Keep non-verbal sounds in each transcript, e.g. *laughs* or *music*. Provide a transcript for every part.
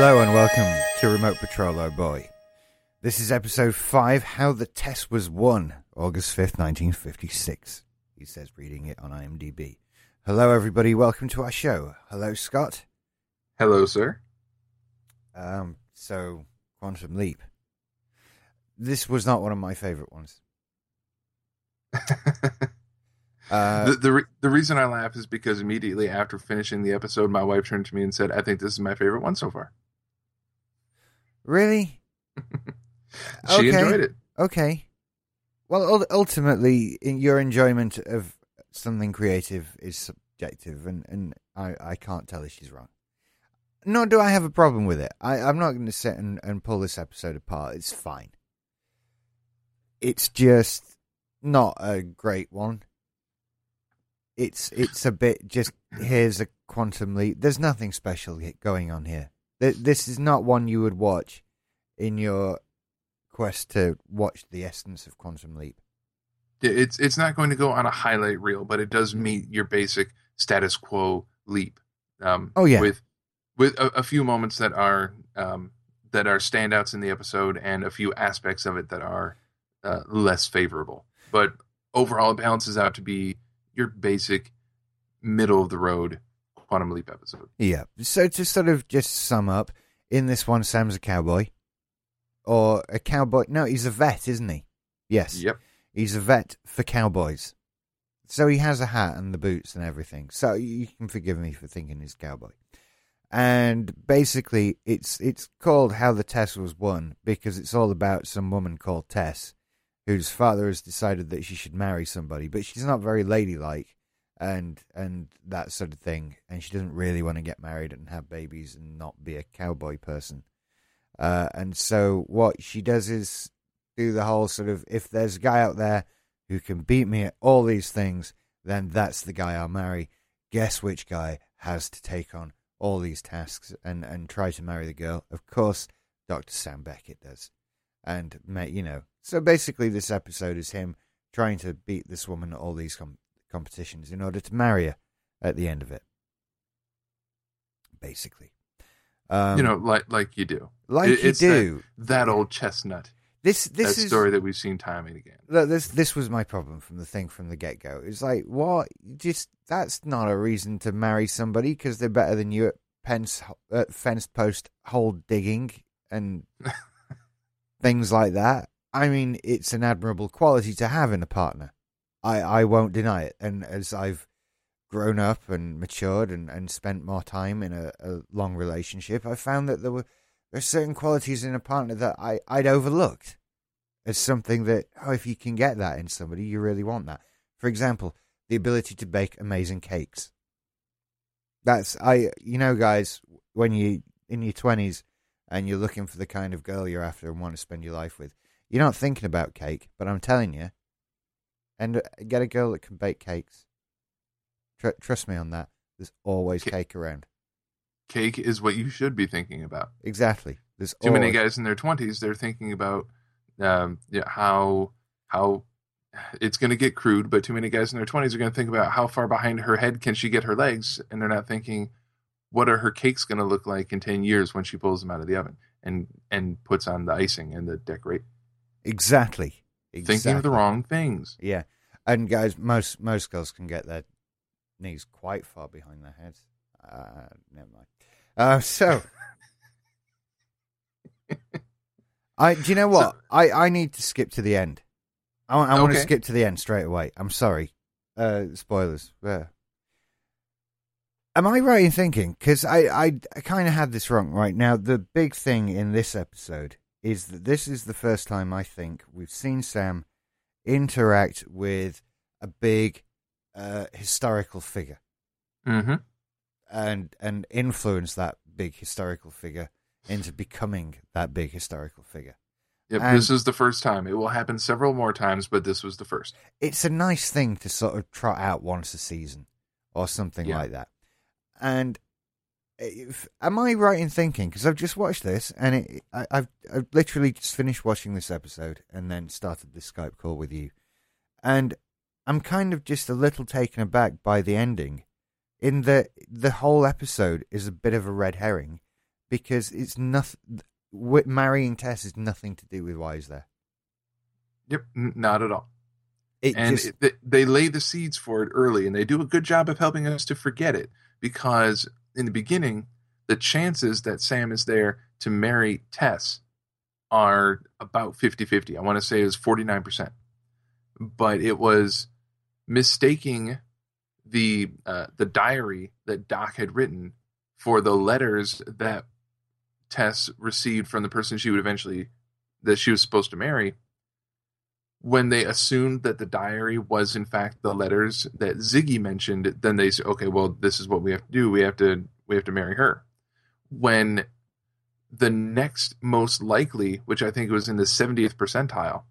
Hello and welcome to Remote Patrol, oh boy. This is episode 5 How the Tess Was Won, August 5th, 1956. He says, reading it on IMDb. Hello, everybody. Welcome to our show. Hello, Scott. Hello, sir. Um, so, Quantum Leap. This was not one of my favorite ones. *laughs* Uh, the the, re- the reason I laugh is because immediately after finishing the episode, my wife turned to me and said, "I think this is my favorite one so far." Really? *laughs* she Okay. enjoyed it. Okay. Well, ul- ultimately, in your enjoyment of something creative is subjective, and, and I, I can't tell if she's wrong. Nor do I have a problem with it. I, I'm not going to sit and, and pull this episode apart. It's fine. It's just not a great one. It's it's a bit just here's a quantum leap. There's nothing special going on here. Th- This is not one you would watch in your quest to watch the essence of Quantum Leap. It's it's not going to go on a highlight reel, but it does meet your basic status quo leap. Um, Oh, yeah. with with a, a few moments that are um, that are standouts in the episode, and a few aspects of it that are uh, less favorable. But overall, it balances out to be your basic middle of the road quantum leap episode. Yeah. So to sort of just sum up, in this one, Sam's a cowboy, or a cowboy. No, he's a vet, isn't he? Yes. Yep. He's a vet for cowboys. So he has a hat and the boots and everything. So you can forgive me for thinking he's a cowboy. And basically, it's it's called How the Tess Was Won because it's all about some woman called Tess, whose father has decided that she should marry somebody, but she's not very ladylike, and and that sort of thing, and she doesn't really want to get married and have babies and not be a cowboy person. Uh, and so what she does is do the whole sort of if there's a guy out there who can beat me at all these things, then that's the guy I'll marry. Guess which guy has to take on all these tasks and, and try to marry the girl? Of course, Dr. Sam Beckett does. And, you know, so basically this episode is him trying to beat this woman at all these com- competitions in order to marry her at the end of it. Basically. Um, you know, like like you do. like it- you it's that- do. That old chestnut. This this that is story that we've seen time and again. Look, this this was my problem from the thing from the get go. It's like what? Just that's not a reason to marry somebody because they're better than you at fence at fence post hole digging and *laughs* things like that. I mean, it's an admirable quality to have in a partner. I I won't deny it. And as I've grown up and matured and, and spent more time in a, a long relationship, I found that there were there are certain qualities in a partner that I, I'd overlooked as something that, oh, if you can get that in somebody, you really want that. For example, the ability to bake amazing cakes. That's, I, you know, guys, when you in your 20s and you're looking for the kind of girl you're after and want to spend your life with, you're not thinking about cake, but I'm telling you, and get a girl that can bake cakes. Tr- trust me on that. There's always Ca- cake around. Cake is what you should be thinking about. Exactly. There's Too many guys in their twenties, they're thinking about um, yeah, how how it's going to get crude. But too many guys in their twenties are going to think about how far behind her head can she get her legs, and they're not thinking what are her cakes going to look like in ten years when she pulls them out of the oven and and puts on the icing and the decorate. Exactly. Exactly. Thinking of the wrong things. Yeah, and guys, most most girls can get their knees quite far behind their heads. Uh, never mind. Uh, so, *laughs* I do you know what? I I need to skip to the end. I want, I want to skip to the end straight away. I'm sorry. Uh, spoilers. Yeah. am I right in thinking? Because I I, I kind of had this wrong. Right now, the big thing in this episode is that this is the first time I think we've seen Sam interact with a big uh, historical figure Mm-hmm. and and influence that big historical figure into becoming that big historical figure. Yep, And- this is the first time. It will happen several more times, but this was the first. It's a nice thing to sort of trot out once a season or something Yeah. like that. And if, am I right in thinking? Because I've just watched this and it, I, I've I've literally just finished watching this episode and then started this Skype call with you, and I'm kind of just a little taken aback by the ending, in that the whole episode is a bit of a red herring, because it's nothing. Marrying Tess is nothing to do with why he's there. Yep, not at all. It and just, it, they, they lay the seeds for it early, and they do a good job of helping us to forget it because in the beginning, the chances that Sam is there to marry Tess are about 50 50. I want to say it was 49%. But it was mistaking the uh, the diary that Doc had written for the letters that Tess received from the person she would eventually that she was supposed to marry when they assumed that the diary was in fact the letters that Ziggy mentioned, then they said, okay, well, this is what we have to do. We have to we have to marry her. When the next most likely, which I think was in the 70th percentile,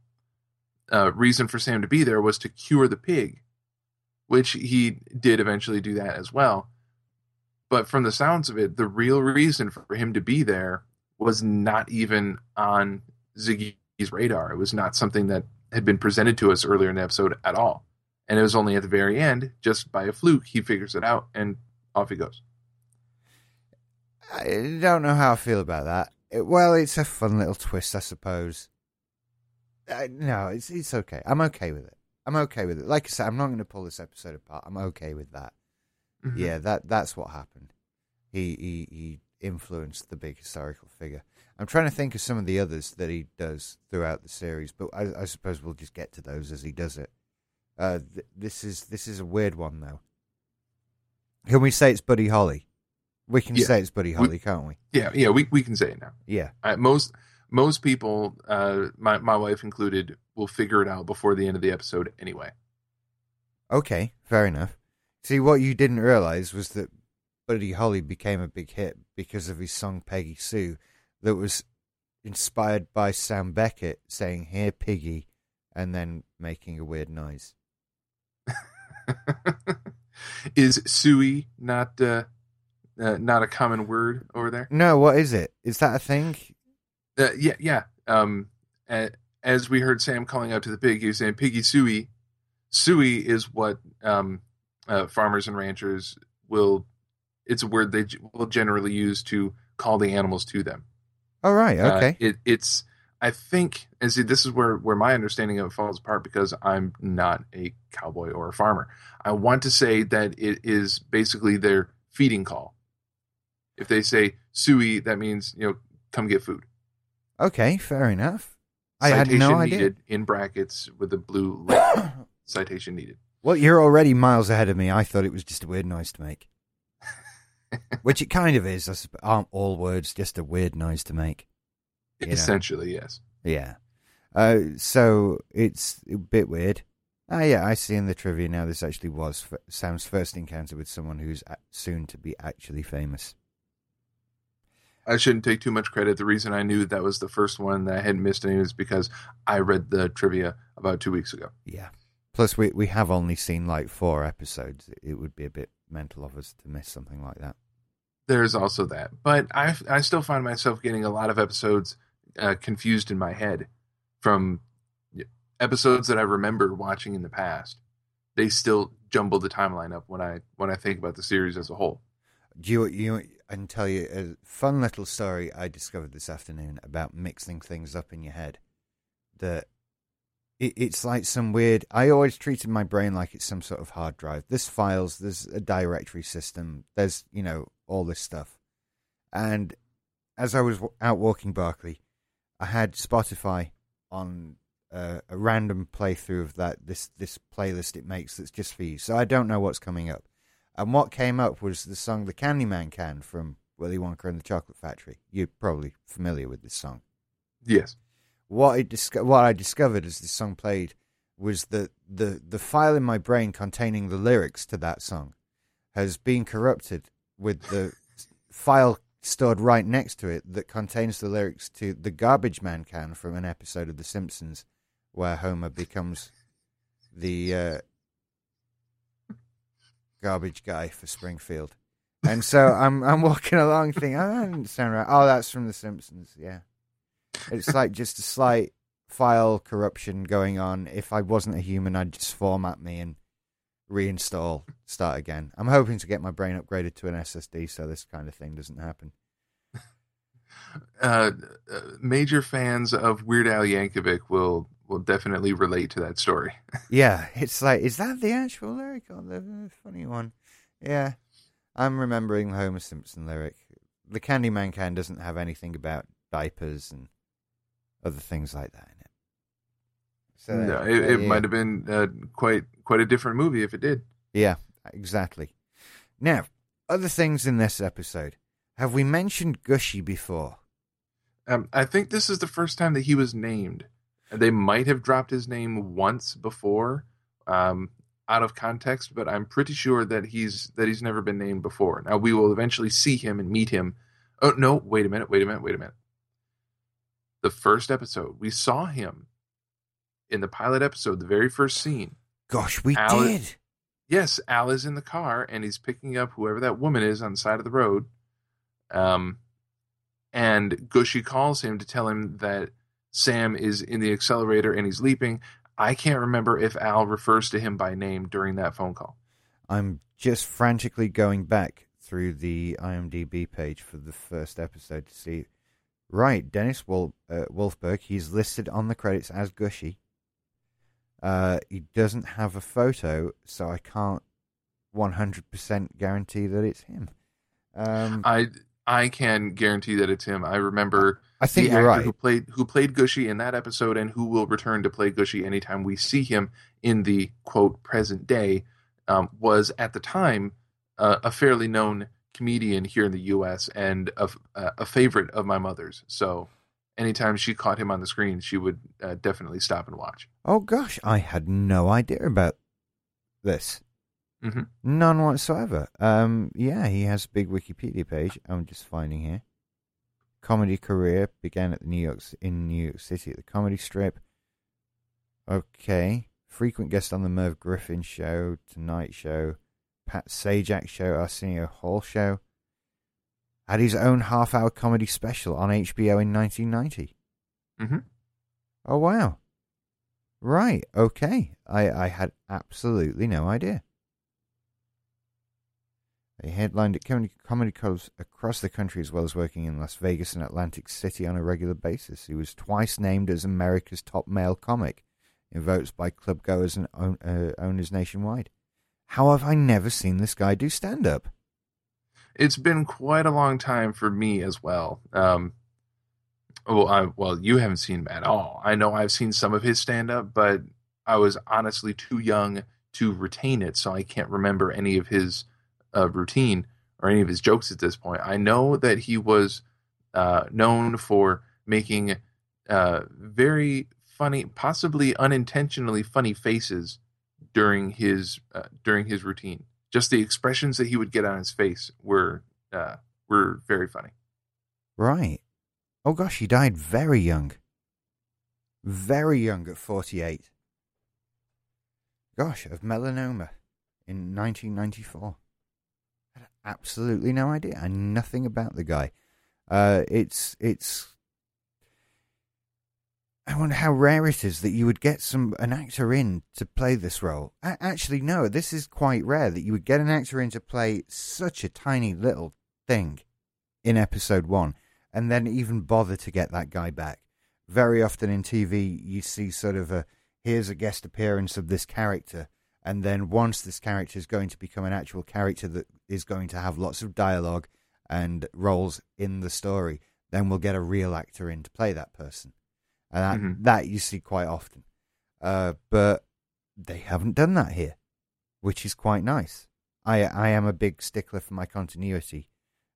uh, reason for Sam to be there was to cure the pig, which he did eventually do that as well. But from the sounds of it, the real reason for him to be there was not even on Ziggy's radar. It was not something that had been presented to us earlier in the episode at all. And it was only at the very end, just by a fluke, he figures it out and off he goes. I don't know how I feel about that. It, well, it's a fun little twist, I suppose. Uh, no, it's it's okay. I'm okay with it. I'm okay with it. Like I said, I'm not going to pull this episode apart. I'm okay with that. Mhm. Yeah, that that's what happened. He he he influenced the big historical figure. I'm trying to think of some of the others that he does throughout the series, but I, I suppose we'll just get to those as he does it. Uh, th- this is this is a weird one though. Can we say it's Buddy Holly? We can Yeah. say it's Buddy Holly, can't we? Yeah, yeah, we, we can say it now. Yeah. Uh, most most people, uh, my my wife included, will figure it out before the end of the episode anyway. Okay, fair enough. See, what you didn't realize was that Buddy Holly became a big hit because of his song Peggy Sue, that was inspired by Sam Beckett saying "Here, Piggy," and then making a weird noise. *laughs* Is sui not uh, uh, not a common word over there? No, what is it? Is that a thing? Uh, yeah, yeah. Um, as we heard Sam calling out to the pig, he was saying "piggy sui." Sui is what um, uh, farmers and ranchers will. It's a word they will generally use to call the animals to them. Oh right, Uh, okay. it, it's. I think, and see, this is where where my understanding of it falls apart because I'm not a cowboy or a farmer. I want to say that it is basically their feeding call. If they say "sui," that means you know, come get food. okay, fair enough. I had citation no idea. needed in brackets with a blue *coughs* citation needed. Well, you're already miles ahead of me. I thought it was just a weird noise to make, which it kind of is. Aren't all words just a weird noise to make? You know. Essentially, yes. Yeah. Uh, so it's a bit weird. Ah, yeah, I see in the trivia now this actually was f- Sam's first encounter with someone who's a- soon to be actually famous. I shouldn't take too much credit. The reason I knew that was the first one that I hadn't missed any was because I read the trivia about two weeks ago. Yeah. Plus, we we have only seen like four episodes. It would be a bit mental of us to miss something like that. There's also that, but I I still find myself getting a lot of episodes uh, confused in my head from episodes that I remember watching in the past. They still jumble the timeline up when I when I think about the series as a whole. Do you you I can tell you a fun little story I discovered this afternoon about mixing things up in your head. That it, it's like some weird. I always treated my brain like it's some sort of hard drive. There's files. There's a directory system. There's you know all this stuff. And as I was out walking Berkeley, I had Spotify on uh, a random playthrough of that this this playlist it makes that's just for you. So I don't know what's coming up. And what came up was the song "The Candyman Can" from Willy Wonka and the Chocolate Factory. You're probably familiar with this song. Yes. What it what I discovered as this song played was that the the file in my brain containing the lyrics to that song has been corrupted with the *laughs* file stored right next to it that contains the lyrics to "The Garbage Man Can" from an episode of The Simpsons, where Homer becomes the uh, garbage guy for Springfield. And so I'm I'm walking along thinking, oh, that didn't sound right. Oh, that's from The Simpsons. Yeah, it's like just a slight file corruption going on. If I wasn't a human, I'd just format me and reinstall, start again. I'm hoping to get my brain upgraded to an SSD so this kind of thing doesn't happen. *laughs* uh, uh, major fans of Weird Al Yankovic will will definitely relate to that story. *laughs* Yeah, it's like, is that the actual lyric or the funny one? Yeah, I'm remembering the Homer Simpson lyric. The Candyman can doesn't have anything about diapers and other things like that in it. So no, uh, it, it yeah. might have been uh, quite quite a different movie if it did. Yeah, exactly. Now, other things in this episode. Have we mentioned Gushie before? Um, I think this is the first time that he was named. They might have dropped his name once before, um, out of context, but I'm pretty sure that he's that he's never been named before. Now we will eventually see him and meet him. Oh no! Wait a minute! Wait a minute! Wait a minute! The first episode we saw him in the pilot episode, the very first scene. Gosh, we Al- did. Yes, Al is in the car and he's picking up whoever that woman is on the side of the road. Um, and Gushie calls him to tell him that Sam is in the accelerator and he's leaping. I can't remember if Al refers to him by name during that phone call. I'm just frantically going back through the IMDb page for the first episode to see. Right, Dennis Wol- uh, Wolfberg, he's listed on the credits as Gushie. Uh, he doesn't have a photo, so I can't 100% guarantee that it's him. Um, I I can guarantee that it's him. I remember I think the you're actor right. who played who played Gushie in that episode and who will return to play Gushie anytime we see him in the quote present day um, was at the time uh, a fairly known comedian here in the U.S. and a, a favorite of my mother's. So anytime she caught him on the screen, she would uh, definitely stop and watch. Oh gosh, I had no idea about this. Mhm. None whatsoever. Um, yeah, he has a big Wikipedia page. I'm just finding here. Comedy career began at the New York in New York City at the Comedy Strip. Okay, frequent guest on the Merv Griffin Show, Tonight Show, Pat Sajak Show, Arsenio Hall Show. Had his own half-hour comedy special on HBO in 1990. Mhm. Oh wow! Right. Okay. I I had absolutely no idea. He headlined at comedy, comedy clubs across the country as well as working in Las Vegas and Atlantic City on a regular basis. He was twice named as America's top male comic in votes by clubgoers and own, uh, owners nationwide. How have I never seen this guy do stand up? It's been quite a long time for me as well. Um, well, I, well, you haven't seen him at all. I know I've seen some of his stand up, but I was honestly too young to retain it, so I can't remember any of his uh, routine or any of his jokes at this point. I know that he was uh, known for making uh, very funny, possibly unintentionally funny faces during his uh, during his routine. Just the expressions that he would get on his face were uh, were very funny. Right. Oh gosh, he died very young. Very young at 48. Gosh, of melanoma in 1994. I had absolutely no idea. I nothing about the guy. Uh, it's it's. I wonder how rare it is that you would get some an actor in to play this role. A- actually, no, this is quite rare that you would get an actor in to play such a tiny little thing in episode one, and then even bother to get that guy back. Very often in TV, you see sort of a here's a guest appearance of this character, and then once this character is going to become an actual character that is going to have lots of dialogue and roles in the story, then we'll get a real actor in to play that person, and that, Mhm. that you see quite often. Uh, but they haven't done that here, which is quite nice. I I am a big stickler for my continuity,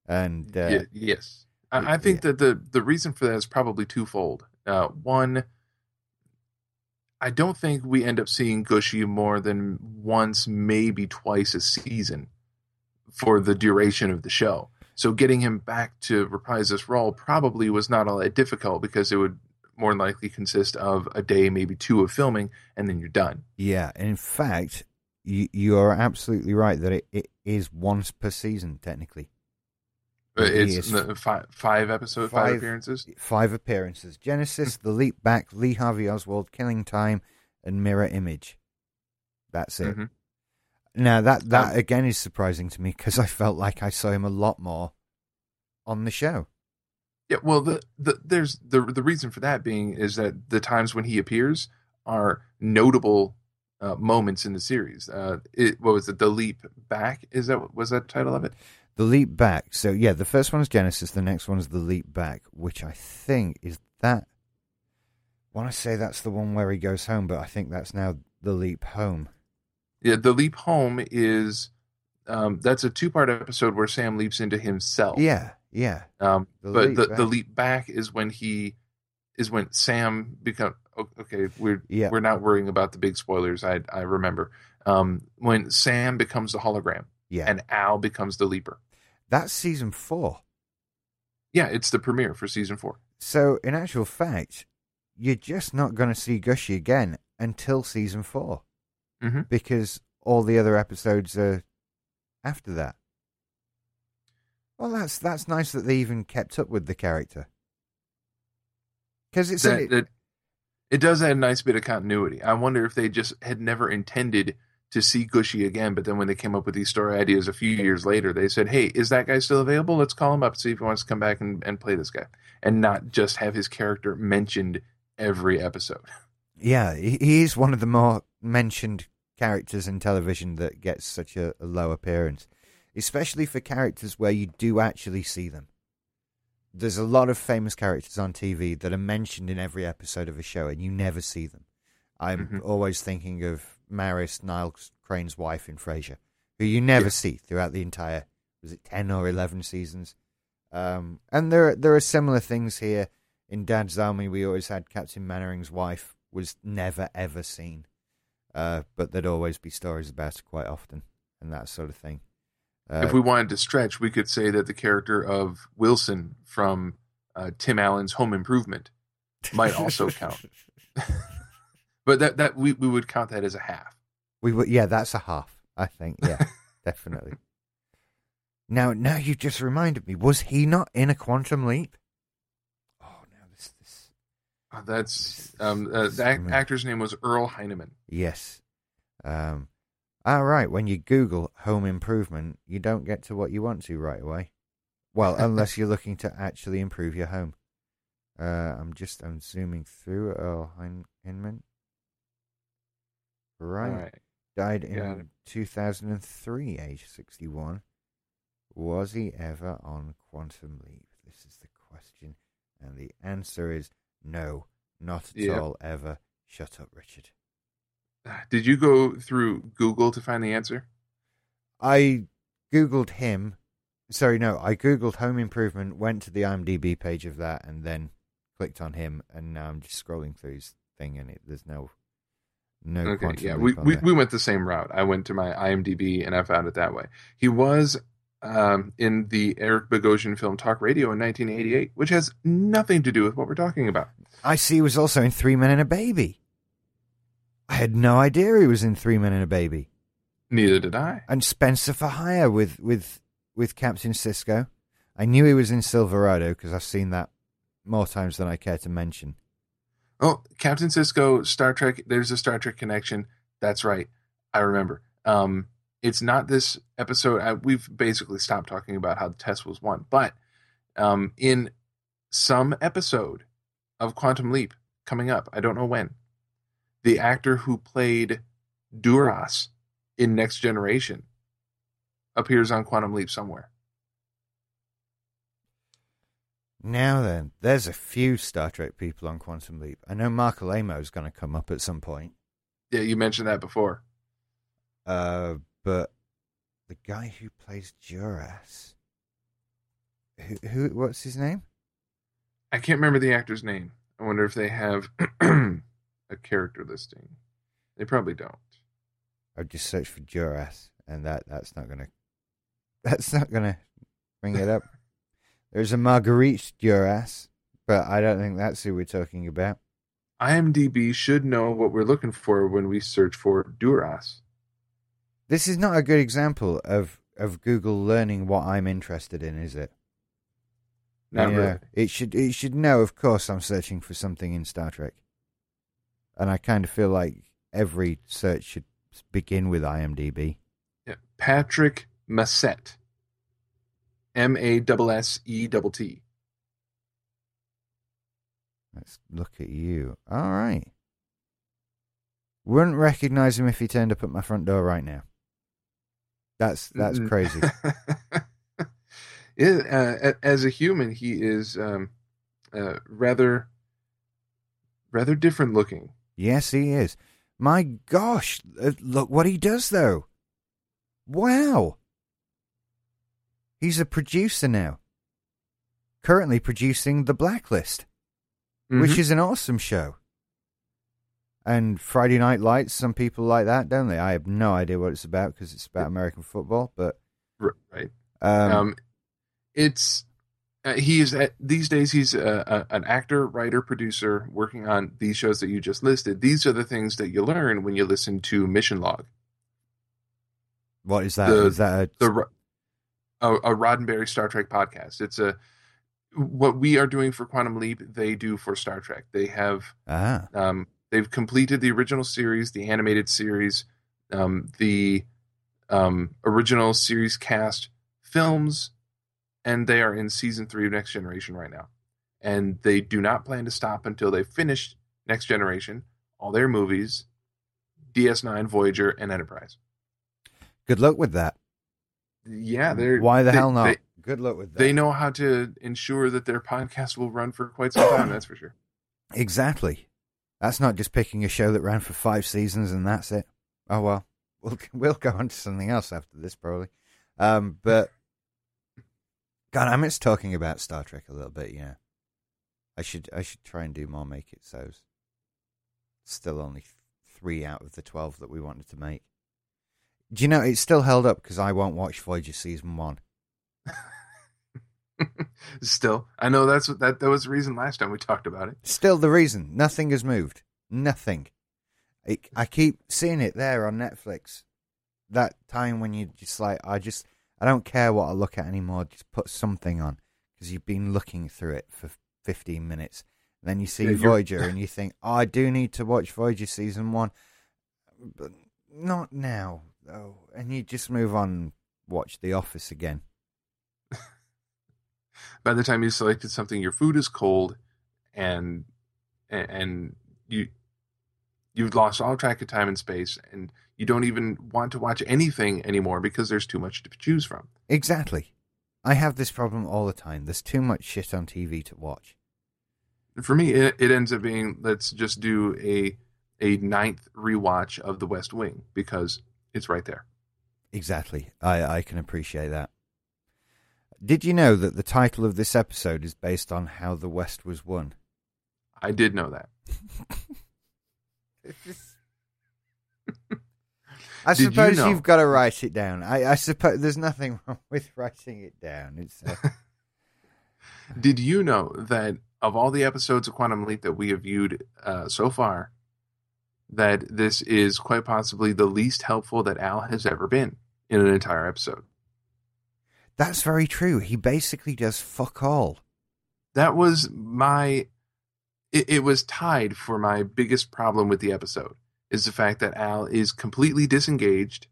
and uh, Ye- yes, I, I think yeah. that the the reason for that is probably twofold. Uh, one, I don't think we end up seeing Gushie more than once, maybe twice a season for the duration of the show. So getting him back to reprise this role probably was not all that difficult because it would more than likely consist of a day, maybe two of filming, and then you're done. Yeah, and in fact, you you are absolutely right that it, it is once per season technically. Uh, It It's is. five, five episodes, five, Five- appearances. Five appearances: Genesis, The Leap Back, Lee Harvey Oswald, Killing Time, and Mirror Image. That's it. Mhm. Now that that Um, again is surprising to me because I felt like I saw him a lot more on the show. Yeah, well, the, the there's the the reason for that being is that the times when he appears are notable uh, moments in the series. Uh, it, what was it? The leap back is that was that the title of it? The Leap Back. So yeah, the first one is Genesis. The next one is The Leap Back, which I think is that. Want to say that's the one where he goes home, but I think that's now The Leap Home. Yeah, the leap home is um, that's a two part episode where Sam leaps into himself. Yeah, yeah. Um, The but leap the, back. the leap back is when he is when Sam become okay. We're Yeah. we're not worrying about the big spoilers. I I remember um, when Sam becomes the hologram Yeah. and Al becomes the leaper. that's season four. Yeah, it's the premiere for season four. So in actual fact, you're just not going to see Gushie again until season 4 Mhm. because all the other episodes are after that. Well, that's that's nice that they even kept up with the character because it's That, a, that it does add a nice bit of continuity. I wonder if they just had never intended to see Gushie again, but then when they came up with these story ideas a few years later, they said, "Hey, is that guy still available? Let's call him up see if he wants to come back and, and play this guy, and not just have his character mentioned every episode." *laughs* yeah, he he is one of the more mentioned characters in television that gets such a, a low appearance, especially for characters where you do actually see them. There's a lot of famous characters on TV that are mentioned in every episode of a show, and you never see them. I'm Mhm. always thinking of Maris, Niles Crane's wife in Frasier, who you never Yeah. see throughout the entire was it ten or eleven seasons. Um, and there there are similar things here in Dad's Army. We always had Captain Mainwaring's wife was never ever seen, uh, but there'd always be stories about it quite often and that sort of thing. Uh, if we wanted to stretch, we could say that the character of Wilson from uh, Tim Allen's Home Improvement might also count, *laughs* *laughs* but that that we, we would count that as a half. We would, yeah, that's a half. I think, yeah, *laughs* definitely. Now, now you just reminded me. Was he not in a quantum leap? Oh no, this, this. Uh, That's um, uh, the ac- actor's name was Earl Hindman. Yes. Um. All right. When you Google home improvement, you don't get to what you want to right away. Well, *laughs* unless you're looking to actually improve your home. Uh, I'm just I'm zooming through Earl Hein- Hindman. Right. Right. Died in it. 2003, age 61. Was he ever on Quantum Leap? This is the question. And the answer is no, not at Yep. all ever. Shut up, Richard. Ah, did you go through Google to find the answer? I Googled him. Sorry, no, I Googled Home Improvement, went to the IMDb page of that, and then clicked on him. And now I'm just scrolling through his thing, and it, there's no. No okay, yeah, we, we we went the same route. I went to my IMDb and I found it that way. He was um, in the Eric Bogosian film Talk Radio in 1988, which has nothing to do with what we're talking about. I see he was also in Three Men and a Baby. I had no idea he was in Three Men and a Baby. Neither did I. And Spencer for Hire with with with Captain Sisko. I knew he was in Silverado because I've seen that more times than I care to mention. Oh, Captain Sisko, Star Trek. There's a Star Trek connection. That's right. I remember. Um, it's not this episode. I, we've basically stopped talking about how the Tess was won, but um, in some episode of Quantum Leap coming up, I don't know when, the actor who played Duras in Next Generation appears on Quantum Leap somewhere. Now then, there's a few Star Trek people on Quantum Leap. I know Marc Alaimo is going to come up at some point, Yeah, you mentioned that before. uh, but the guy who plays Duras, who, who, what's his name? I can't remember the actor's name. I wonder if they have *clears throat* a character listing. They probably don't. I just search for Duras, and that that's not gonna *laughs* that's not gonna bring it up. *laughs* There's a Marguerite Duras, but I don't think that's who we're talking about. IMDb should know what we're looking for when we search for Duras. This is not a good example of of Google learning what I'm interested in, is it? Not Yeah, really. It should it should know. Of course, I'm searching for something in Star Trek, and I kind of feel like every search should begin with IMDb. Yeah. Patrick Massett. M A S S E T T. Let's look at you. All right. Wouldn't recognize him if he turned up at my front door right now. That's that's crazy. *laughs* It- uh, as a human, he is um, uh, rather rather different looking. yes, he is. My gosh, uh, look what he does though. Wow. He's a producer now. Currently producing The Blacklist, which Mhm. is an awesome show. And Friday Night Lights, some people like that, don't they? I have no idea what it's about because it's about American football, but right. um, Um, it's uh, he is at, these days he's a, a, an actor, writer, producer working on these shows that you just listed. These are the things that you learn when you listen to Mission Log, what is that? the- is that a, the a, a Roddenberry Star Trek podcast. It's a what we are doing for Quantum Leap. They do for Star Trek. They have ah? Um, they've completed the original series, the animated series, um, the um, original series cast films, and they are in season three of Next Generation right now. And they do not plan to stop until they finish Next Generation, all their movies, DS9, Voyager, and Enterprise. Good luck with that. Yeah, they're Why the they- hell not? They, Good luck with that. they know how to ensure that their podcast will run for quite some time. That's for sure. exactly. That's not just picking a show that ran for five seasons and that's it. Oh well, *laughs* we'll we'll go on to something else after this probably. Um, but God, I miss talking about Star Trek a little bit. Yeah, I should I should try and do more make it so's. Still only three out of the twelve that we wanted to make. Do you know it's still held up because I won't watch Voyager season one. *laughs* *laughs* Still, I know that's what that that was the reason last time we talked about it. Still the reason. Nothing has moved. Nothing. I, I keep seeing it there on Netflix. That time when you just like, I just, I don't care what I look at anymore. Just put something on because you've been looking through it for 15 minutes. Then you see Yeah, Voyager and you think, oh, I do need to watch Voyager season one. But not now, though. And you just move on and watch The Office again. By the time you selected something, your food is cold, and and, you you've lost all track of time and space, and you don't even want to watch anything anymore because there's too much to choose from. Exactly. I have this problem all the time. There's too much shit on TV to watch. For me, it, it ends up being let's just do a a ninth rewatch of The West Wing because it's right there. Exactly. I, I can appreciate that. Did you know that the title of this episode is based on how the West was won? I did know that. *laughs* *laughs* I Did you suppose know- have got to write it down. I, I suppose there's nothing *laughs* wrong with writing it down. It's uh, Did you know that of all the episodes of Quantum Leap that we have viewed uh, so far, that this is quite possibly the least helpful that Al has ever been in an entire episode? That's very true. He basically does fuck all. That was my. It, it was tied for my biggest problem with the episode is the fact that Al is completely disengaged.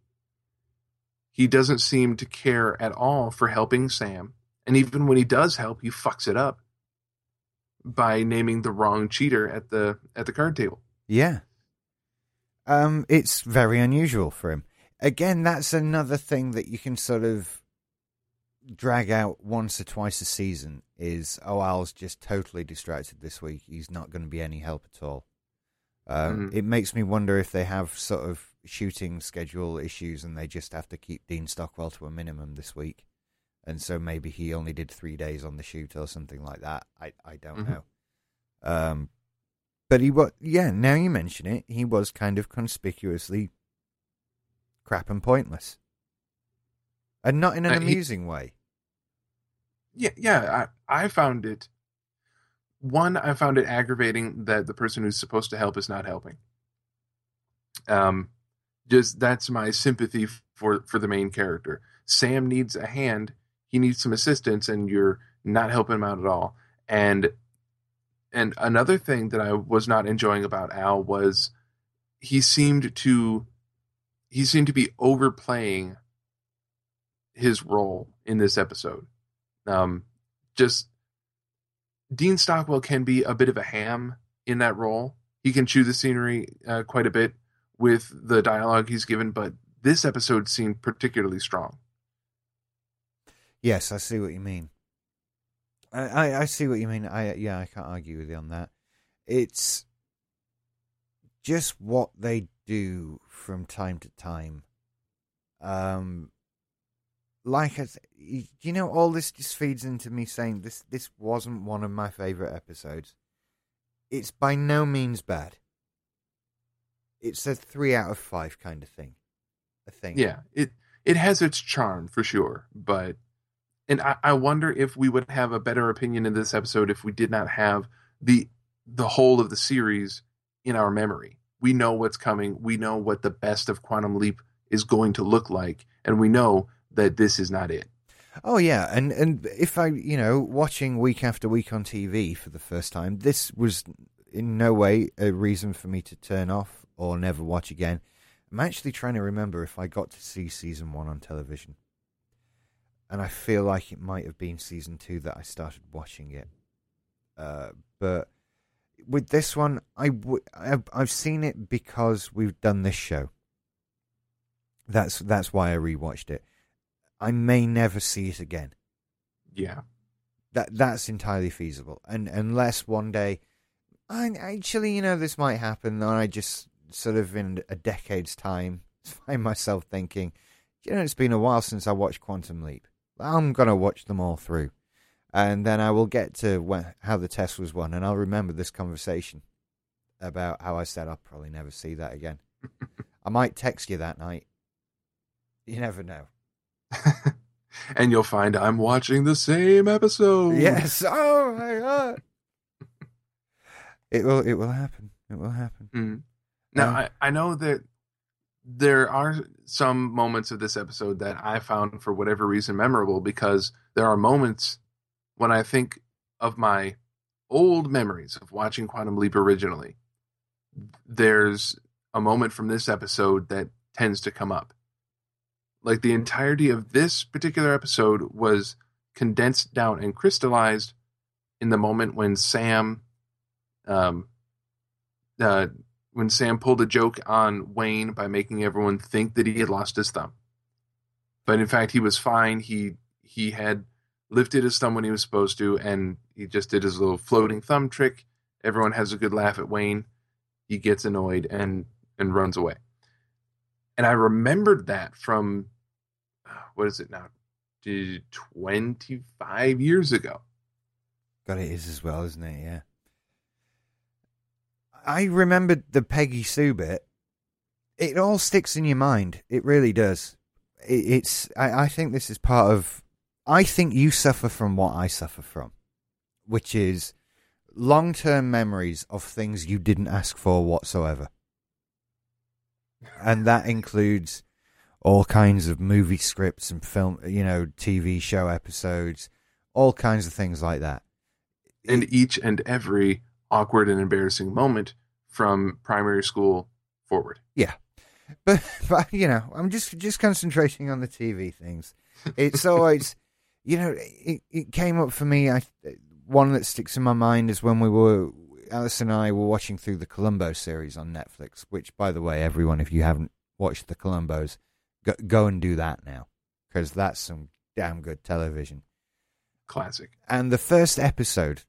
He doesn't seem to care at all for helping Sam, and even when he does help, he fucks it up by naming the wrong cheater at the at the card table. Yeah. Um, it's very unusual for him. Again, that's another thing that you can sort of drag out once or twice a season is oh Al's just totally distracted this week. He's not going to be any help at all. Um, Mhm. It makes me wonder if they have sort of shooting schedule issues and they just have to keep Dean Stockwell to a minimum this week, and so maybe he only did three days on the shoot or something like that. I I don't Mhm. know. Um, but he was yeah. Now you mention it, he was kind of conspicuously crap and pointless, and not in an Uh, he- amusing way. Yeah, yeah. I I found it. One, I found it aggravating that the person who's supposed to help is not helping. Um, just that's my sympathy for for the main character. Sam needs a hand. He needs some assistance, and you're not helping him out at all. And and another thing that I was not enjoying about Al was he seemed to he seemed to be overplaying his role in this episode. Um, just Dean Stockwell can be a bit of a ham in that role. He can chew the scenery uh, quite a bit with the dialogue he's given, but this episode seemed particularly strong. Yes, I see what you mean. I, I, I see what you mean. I yeah, I can't argue with you on that. It's just what they do from time to time. Um, like I, you know, all this just feeds into me saying this. This wasn't one of my favorite episodes. It's by no means bad. It's a three out of five kind of thing. I think. Yeah, it it has its charm for sure, but and I, I wonder if we would have a better opinion in this episode if we did not have the the whole of the series in our memory. We know what's coming. We know what the best of Quantum Leap is going to look like, and we know that this is not it. Oh yeah, and and if I you know watching week after week on TV for the first time, this was in no way a reason for me to turn off or never watch again. I'm actually trying to remember if I got to see season one on television, and I feel like it might have been season two that I started watching it. Uh, but with this one, I w- I've, I've seen it because we've done this show. That's that's why I rewatched it. I may never see it again. Yeah, that that's entirely feasible, and unless one day, I actually, you know, this might happen, and I just sort of in a decade's time *laughs* find myself thinking, you know, it's been a while since I watched Quantum Leap. I'm gonna watch them all through, and then I will get to when, how the Tess was won, and I'll remember this conversation about how I said I'll probably never see that again. *laughs* I might text you that night. You never know. *laughs* and you'll find I'm watching the same episode. Yes. Oh my god. it will. It will happen. It will happen. Mm. Now I, I know that there are some moments of this episode that I found for whatever reason memorable because there are moments when I think of my old memories of watching Quantum Leap originally. There's a moment from this episode that tends to come up like the entirety of this particular episode was condensed down and crystallized in the moment when Sam, um, uh, when Sam pulled a joke on Wayne by making everyone think that he had lost his thumb, but in fact he was fine. He he had lifted his thumb when he was supposed to, and he just did his little floating thumb trick. Everyone has a good laugh at Wayne. He gets annoyed and and runs away. And I remembered that from uh, what is it now? 25 years ago. God, it is as well, isn't it? Yeah. I remembered the Peggy Sue bit. It all sticks in your mind. It really does. It, it's. I, I think this is part of. I think you suffer from what I suffer from, which is long term memories of things you didn't ask for whatsoever. And that includes all kinds of movie scripts and film, you know, TV show episodes, all kinds of things like that. And each and every awkward and embarrassing moment from primary school forward. Yeah. *laughs* But, but you know, I'm just just concentrating on the TV things. It's always, *laughs* you know, it, it came up for me. I one that sticks in my mind is when we were Alice and I were watching through the Columbo series on Netflix. Which, by the way, everyone, if you haven't watched the Columbos, Go, go and do that now because that's some damn good television. Classic. And the first episode,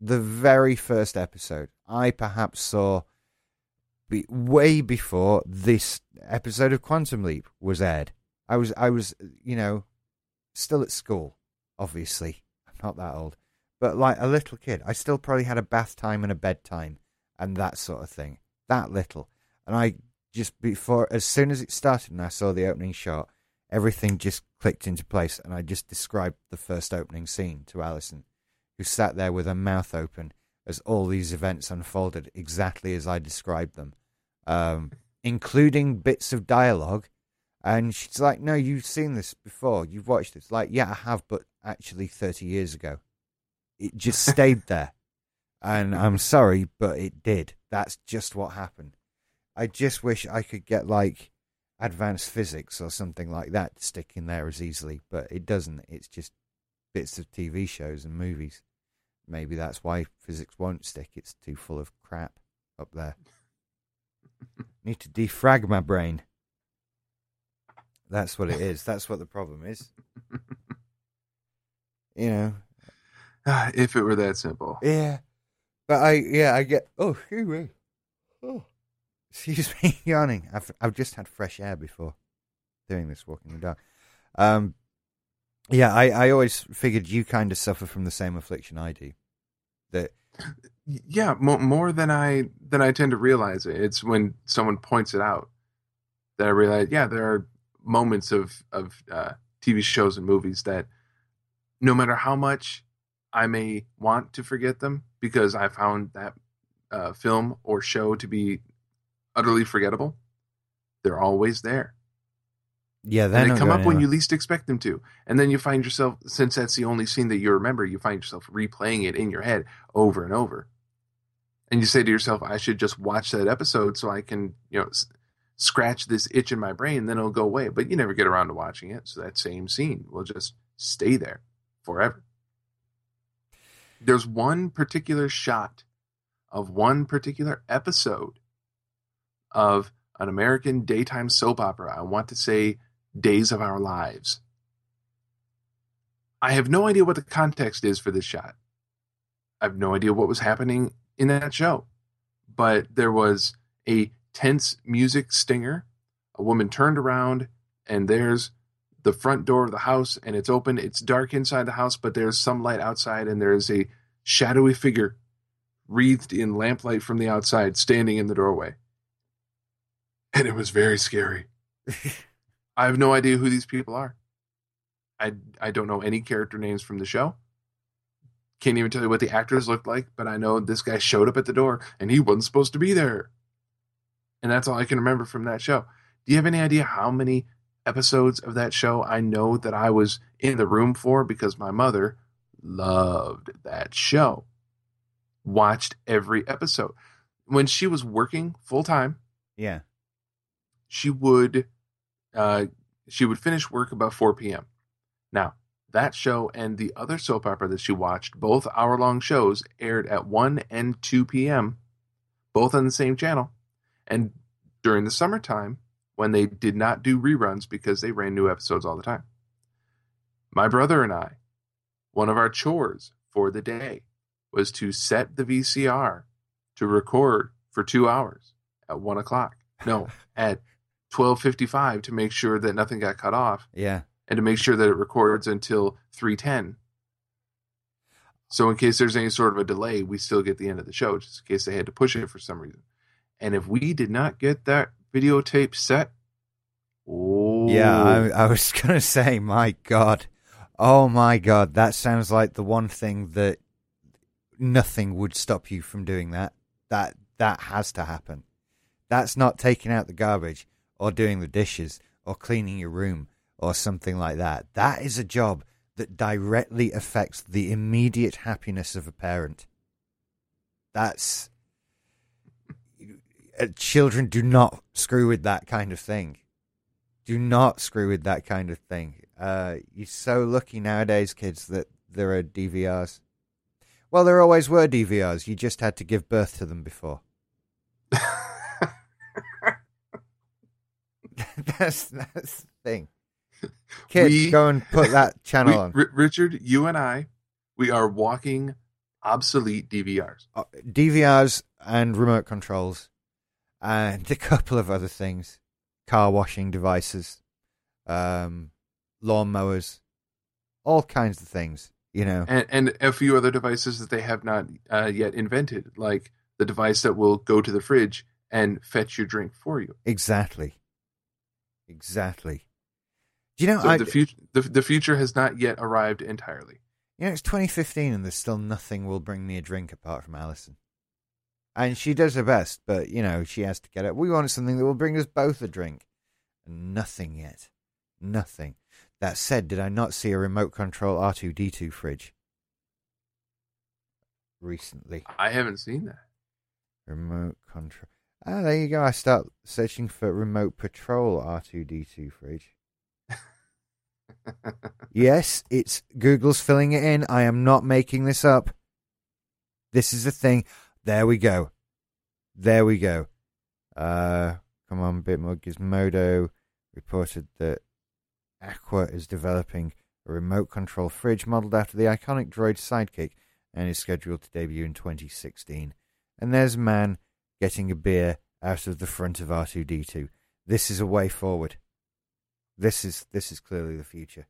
the very first episode, I perhaps saw be, way before this episode of Quantum Leap was aired. I was, I was, you know, still at school. Obviously, *laughs* I'm not that old, but like a little kid, I still probably had a bath time and a bedtime and that sort of thing. That little, and I just before, as soon as it started and I saw the opening shot, everything just clicked into place. And I just described the first opening scene to Alison, who sat there with her mouth open as all these events unfolded exactly as I described them, um, including bits of dialogue. And she's like, No, you've seen this before. You've watched this. Like, yeah, I have, but actually 30 years ago. It just stayed there. And I'm sorry, but it did. That's just what happened. I just wish I could get like advanced physics or something like that to stick in there as easily, but it doesn't. It's just bits of TV shows and movies. maybe that's why physics won't stick. It's too full of crap up there. *laughs* Need to defrag my brain. That's what it is. That's what the problem is. *laughs* You know, *sighs* if it were that simple. yeah. But I, yeah, I get. Oh, excuse me. Oh, excuse me, *laughs* yawning. I've I've just had fresh air before doing this walking the dog. Um, yeah, I I always figured you kind of suffer from the same affliction I do. That Yeah, more, more than I than I tend to realize it. It's when someone points it out that I realize. Yeah, there are moments of of uh, TV shows and movies that no matter how much I may want to forget them because I found that uh, film or show to be utterly forgettable, they're always there. yeah, they come up when you least expect them to. And then you find yourself, since that's the only scene that you remember, you find yourself replaying it in your head over and over. And you say to yourself, I should just watch that episode so I can, you know, s- scratch this itch in my brain, then it'll go away. But you never get around to watching it. So that same scene will just stay there forever. There's one particular shot of one particular episode of an American daytime soap opera. I want to say Days of Our Lives. I have no idea what the context is for this shot. I have no idea what was happening in that show. But there was a tense music stinger. A woman turned around, and there's the front door of the house, and it's open. It's dark inside the house, but there's some light outside, and there's a shadowy figure wreathed in lamplight from the outside standing in the doorway. And it was very scary. *laughs* I have no idea who these people are. I I don't know any character names from the show. Can't even tell you what the actors looked like, but I know this guy showed up at the door and he wasn't supposed to be there. And that's all I can remember from that show. Do you have any idea how many episodes of that show I know that I was in the room for because my mother loved that show. Watched every episode. When she was working full time, yeah, she would uh, she would finish work about 4 p.m. Now, that show and the other soap opera that she watched, both hour long shows, aired at 1 and 2 p.m., both on the same channel. And during the summertime, when they did not do reruns because they ran new episodes all the time, my brother and I, one of our chores for the day was to set the VCR to record for two hours at 1 o'clock. No, *laughs* at 12:55 to make sure that nothing got cut off yeah. and to make sure that it records until 3:10. So in case there's any sort of a delay, we still get the end of the show just in case they had to push it for some reason. And if we did not get that videotape set, oh Yeah, I, oh. I was *laughs* gonna say, my God, oh my God, that sounds like the one thing that nothing would stop you from doing that. That that has to happen. That's not taking out the garbage or doing the dishes or cleaning your room or something like that. That is a job that directly affects the immediate happiness of a parent. That's children do not screw with that kind of thing do not screw with that kind of thing. Uh, you're so lucky nowadays, kids, that there are DVRs. Well, there always were DVRs. You just had to give birth to them before. *laughs* that's that's the thing. Kids, We- go and put *laughs* that channel We- on. R- Richard, you and I, we are walking obsolete DVRs. Uh, DVRs and remote controls, and a couple of other things, car washing devices, um, lawn mowers, all kinds of things. You know, and, and a few other devices that they have not uh, yet invented, like the device that will go to the fridge and fetch your drink for you. exactly, exactly. Do you know? So I, the future, the, the future has not yet arrived entirely. you know, it's 2015, and there's still nothing will bring me a drink apart from Alison. And she does her best, but you know, she has to get it. We want something that will bring us both a drink, and nothing yet, nothing. That said, did I not see a remote control R2D2 fridge recently? I haven't seen that. Remote control. Ah, there you go. I start searching for remote patrol R2D2 fridge. *laughs* yes, it's Google's filling it in. I am not making this up. This is the thing. There we go. There we go. Uh, come on, bit more. Gizmodo reported that Aqua is developing a remote control fridge modeled after the iconic droid sidekick and is scheduled to debut in 2016. And there's man getting a beer out of the front of R2D2. This is a way forward. This is this is clearly the future.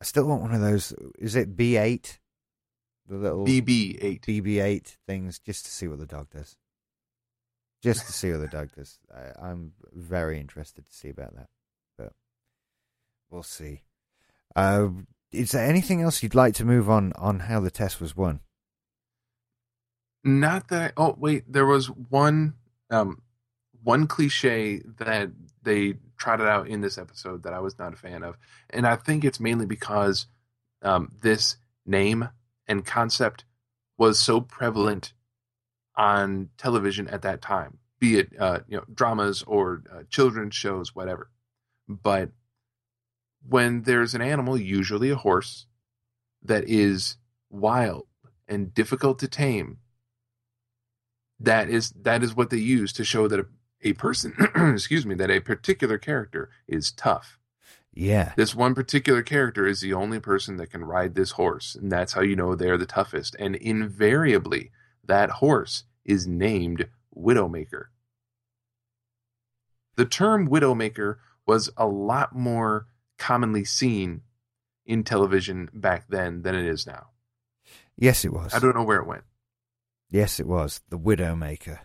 I still want one of those. Is it B8? The little BB8. BB8 things, just to see what the dog does. Just to see what the *laughs* dog does. I, I'm very interested to see about that, but we'll see. Uh, is there anything else you'd like to move on on how the Tess was won? Not that. oh wait, there was one um one cliche that they trotted out in this episode that I was not a fan of, and I think it's mainly because um, this name and concept was so prevalent on television at that time, be it uh, you know dramas or uh, children's shows, whatever. But when there's an animal, usually a horse, that is wild and difficult to tame, that is that is what they use to show that a, a person, *clears throat* excuse me, that a particular character is tough. Yeah. This one particular character is the only person that can ride this horse, and that's how you know they're the toughest. And invariably, that horse is named Widowmaker. The term Widowmaker was a lot more commonly seen in television back then than it is now. Yes, it was. I don't know where it went. Yes, it was the Widowmaker.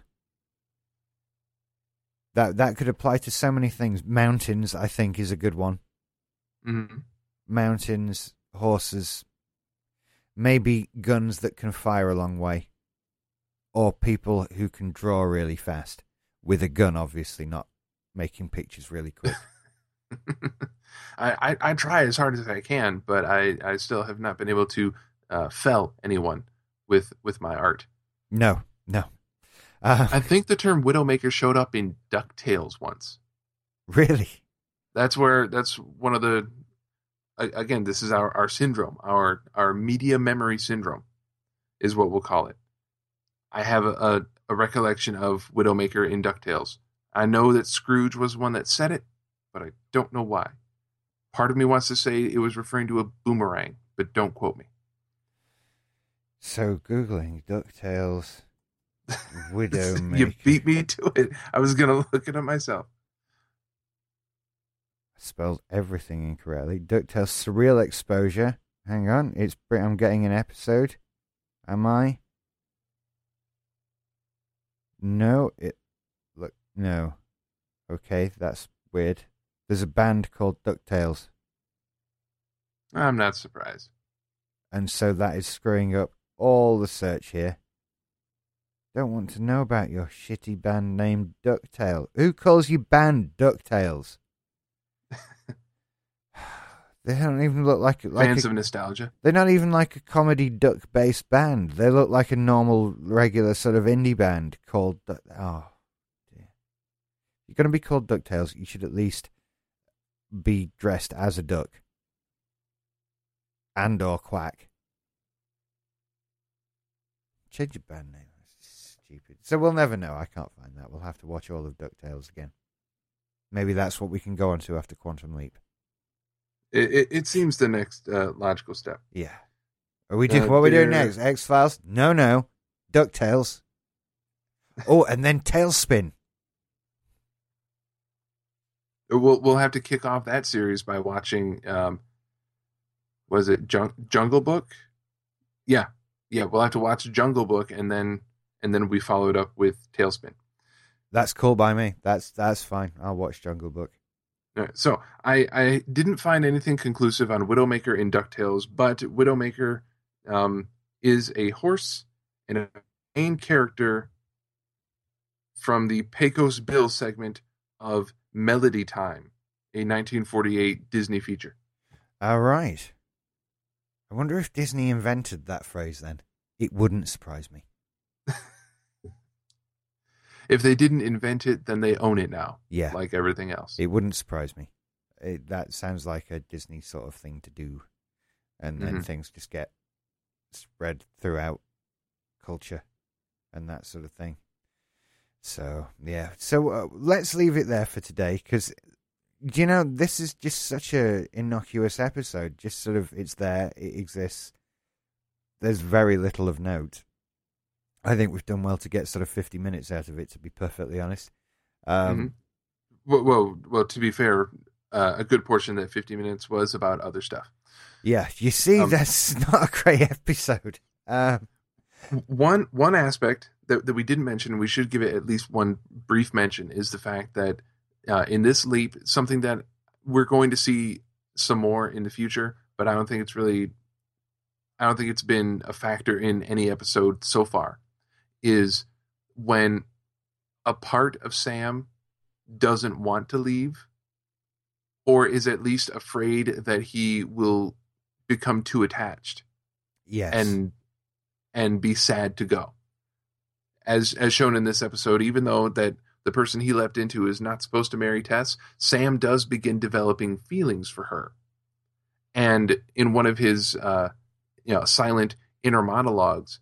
That that could apply to so many things. Mountains, I think, is a good one. Mm-hmm. Mountains, horses, maybe guns that can fire a long way, or people who can draw really fast with a gun. Obviously, not making pictures really quick. *laughs* I, I, I try as hard as I can, but I, I still have not been able to uh, fell anyone with with my art. No, no. Uh, I think the term Widowmaker showed up in DuckTales once. *laughs* really? That's where that's one of the again, this is our, our syndrome, our our media memory syndrome is what we'll call it. I have a, a recollection of Widowmaker in DuckTales. I know that Scrooge was one that said it, but I don't know why. Part of me wants to say it was referring to a boomerang, but don't quote me. So googling DuckTales Widowmaker. *laughs* you beat me to it. I was gonna look it up myself. Spelled everything incorrectly. DuckTales surreal exposure. Hang on, it's I'm getting an episode. Am I? No, it look no. Okay, that's weird. There's a band called DuckTales, I'm not surprised. and so that is screwing up all the search here. Don't want to know about your shitty band named Ducktail. Who calls you band DuckTales? They don't even look like like Fans a, of nostalgia. they're not even like a comedy duck based band. They look like a normal, regular sort of indie band called. Duck- oh, dear. If you're going to be called Ducktales, you should at least be dressed as a duck and or quack. Change your band name. That's stupid. So we'll never know. I can't find that. We'll have to watch all of Ducktales again. Maybe that's what we can go on to after Quantum Leap. It, it, it seems the next uh, logical step. Yeah. Are we do, Uh, what are we doing next? X Files? No, no. Ducktales. oh, and then TaleSpin. We'll we'll have to kick off that series by watching. Um, was it Jung- Jungle Book? Yeah, yeah. We'll have to watch Jungle Book and then and then we follow it up with TaleSpin. That's cool by me. That's that's fine. I'll watch Jungle Book. Right, so I I didn't find anything conclusive on Widowmaker in Ducktales, but Widowmaker um, is a horse and a main character from the Pecos Bill segment of Melody Time, a 1948 Disney feature. All right. I wonder if Disney invented that phrase then. It wouldn't surprise me. *laughs* If they didn't invent it, then they own it now, Yeah. like everything else. It wouldn't surprise me. It, that sounds like a Disney sort of thing to do. And then Mhm. things just get spread throughout culture and that sort of thing. So yeah, so uh, let's leave it there for today because you know this is just such a innocuous episode. Just sort of it's there, it exists. There's very little of note. I think we've done well to get sort of 50 minutes out of it, to be perfectly honest. Um, Mhm. Well, well, well. To be fair, uh, a good portion of that 50 minutes was about other stuff. Yeah, you see, Um, that's *laughs* not a great episode. Um, One one aspect that, that we didn't mention, we should give it at least one brief mention, is the fact that uh, in this leap, something that we're going to see some more in the future, but I don't think it's really, I don't think it's been a factor in any episode so far, is when a part of Sam doesn't want to leave, or is at least afraid that he will become too attached yes. and and be sad to go. As as shown in this episode, even though that the person he leapt into is not supposed to marry Tess, Sam does begin developing feelings for her. And in one of his uh, you know silent inner monologues,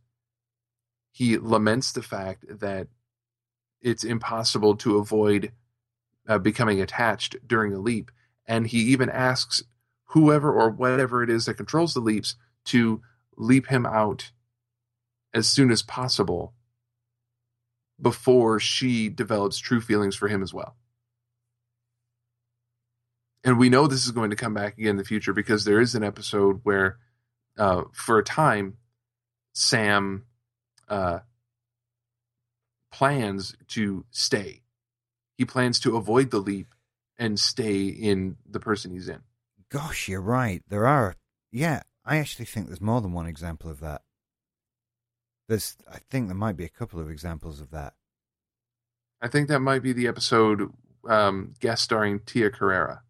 he laments the fact that it's impossible to avoid uh, becoming attached during a leap, and he even asks whoever or whatever it is that controls the leaps to leap him out as soon as possible before she develops true feelings for him as well. And we know this is going to come back again in the future because there is an episode where, uh, for a time, Sam uh, plans to stay. He plans to avoid the leap and stay in the person he's in. Gosh, you're right. There are. Yeah, I actually think there's more than one example of that. There's, I think there might be a couple of examples of that. I think that might be the episode um, guest starring Tia Carrere.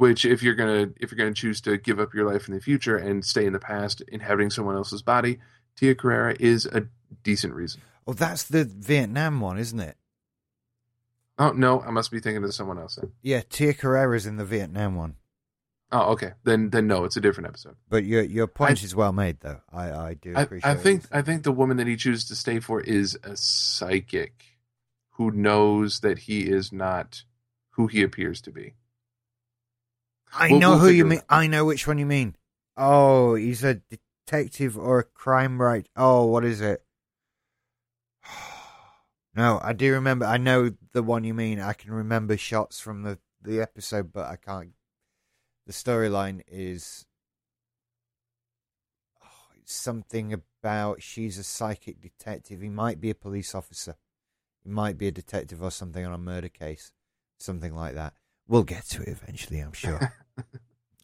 Which, if you're gonna if you're gonna choose to give up your life in the future and stay in the past, inhabiting someone else's body, Tia Carrere is a decent reason. Oh, that's the Vietnam one, isn't it? Oh no, I must be thinking of someone else then. Yeah, Tia Carrere is in the Vietnam one. Oh, okay. Then then no, it's a different episode. But your your point I- is well made, though. I I do I, appreciate. I what think I think the woman that he chooses to stay for is a psychic who knows that he is not who he appears to be. I We'll- know we'll who you mean. I know which one you mean. Oh, he's a detective or a crime right. Oh, what is it? *sighs* No, I do remember. I know the one you mean. I can remember shots from the the episode, but I can't. The storyline is oh, it's something about she's a psychic detective. He might be a police officer. He might be a detective or something on a murder case, something like that. We'll get to it eventually, I'm sure. *laughs*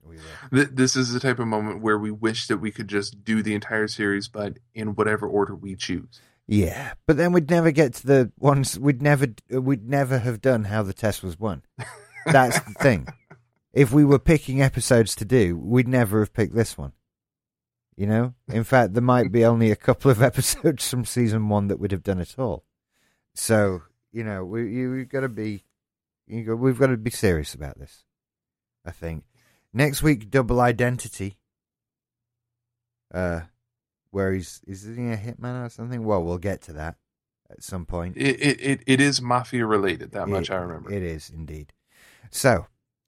we will. This is the type of moment where we wish that we could just do the entire series, but in whatever order we choose. Yeah, but then we'd never get to the ones. We'd never, we'd never have done how the Tess was won. *laughs* That's the thing. If we were picking episodes to do, we'd never have picked this one. You know, in fact, there might be only a couple of *laughs* episodes from season one that would have done it all. So you know, we you, we've got to be, you go, we've got to be serious about this. I think next week, double identity. Uh, where he's is he a hitman or something? Well, we'll get to that at some point. It it, it, it is mafia related. That much I remember. It is indeed. So,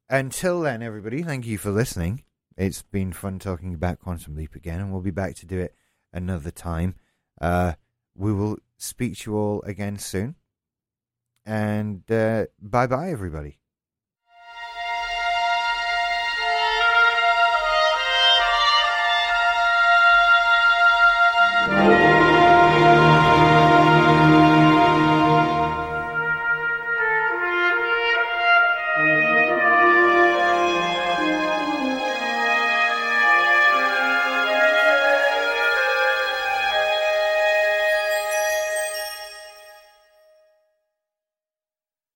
until then, everybody, thank you for listening. It's been fun talking about Quantum Leap again, and we'll be back to do it another time. Uh, we will speak to you all again soon. And uh, bye bye, everybody.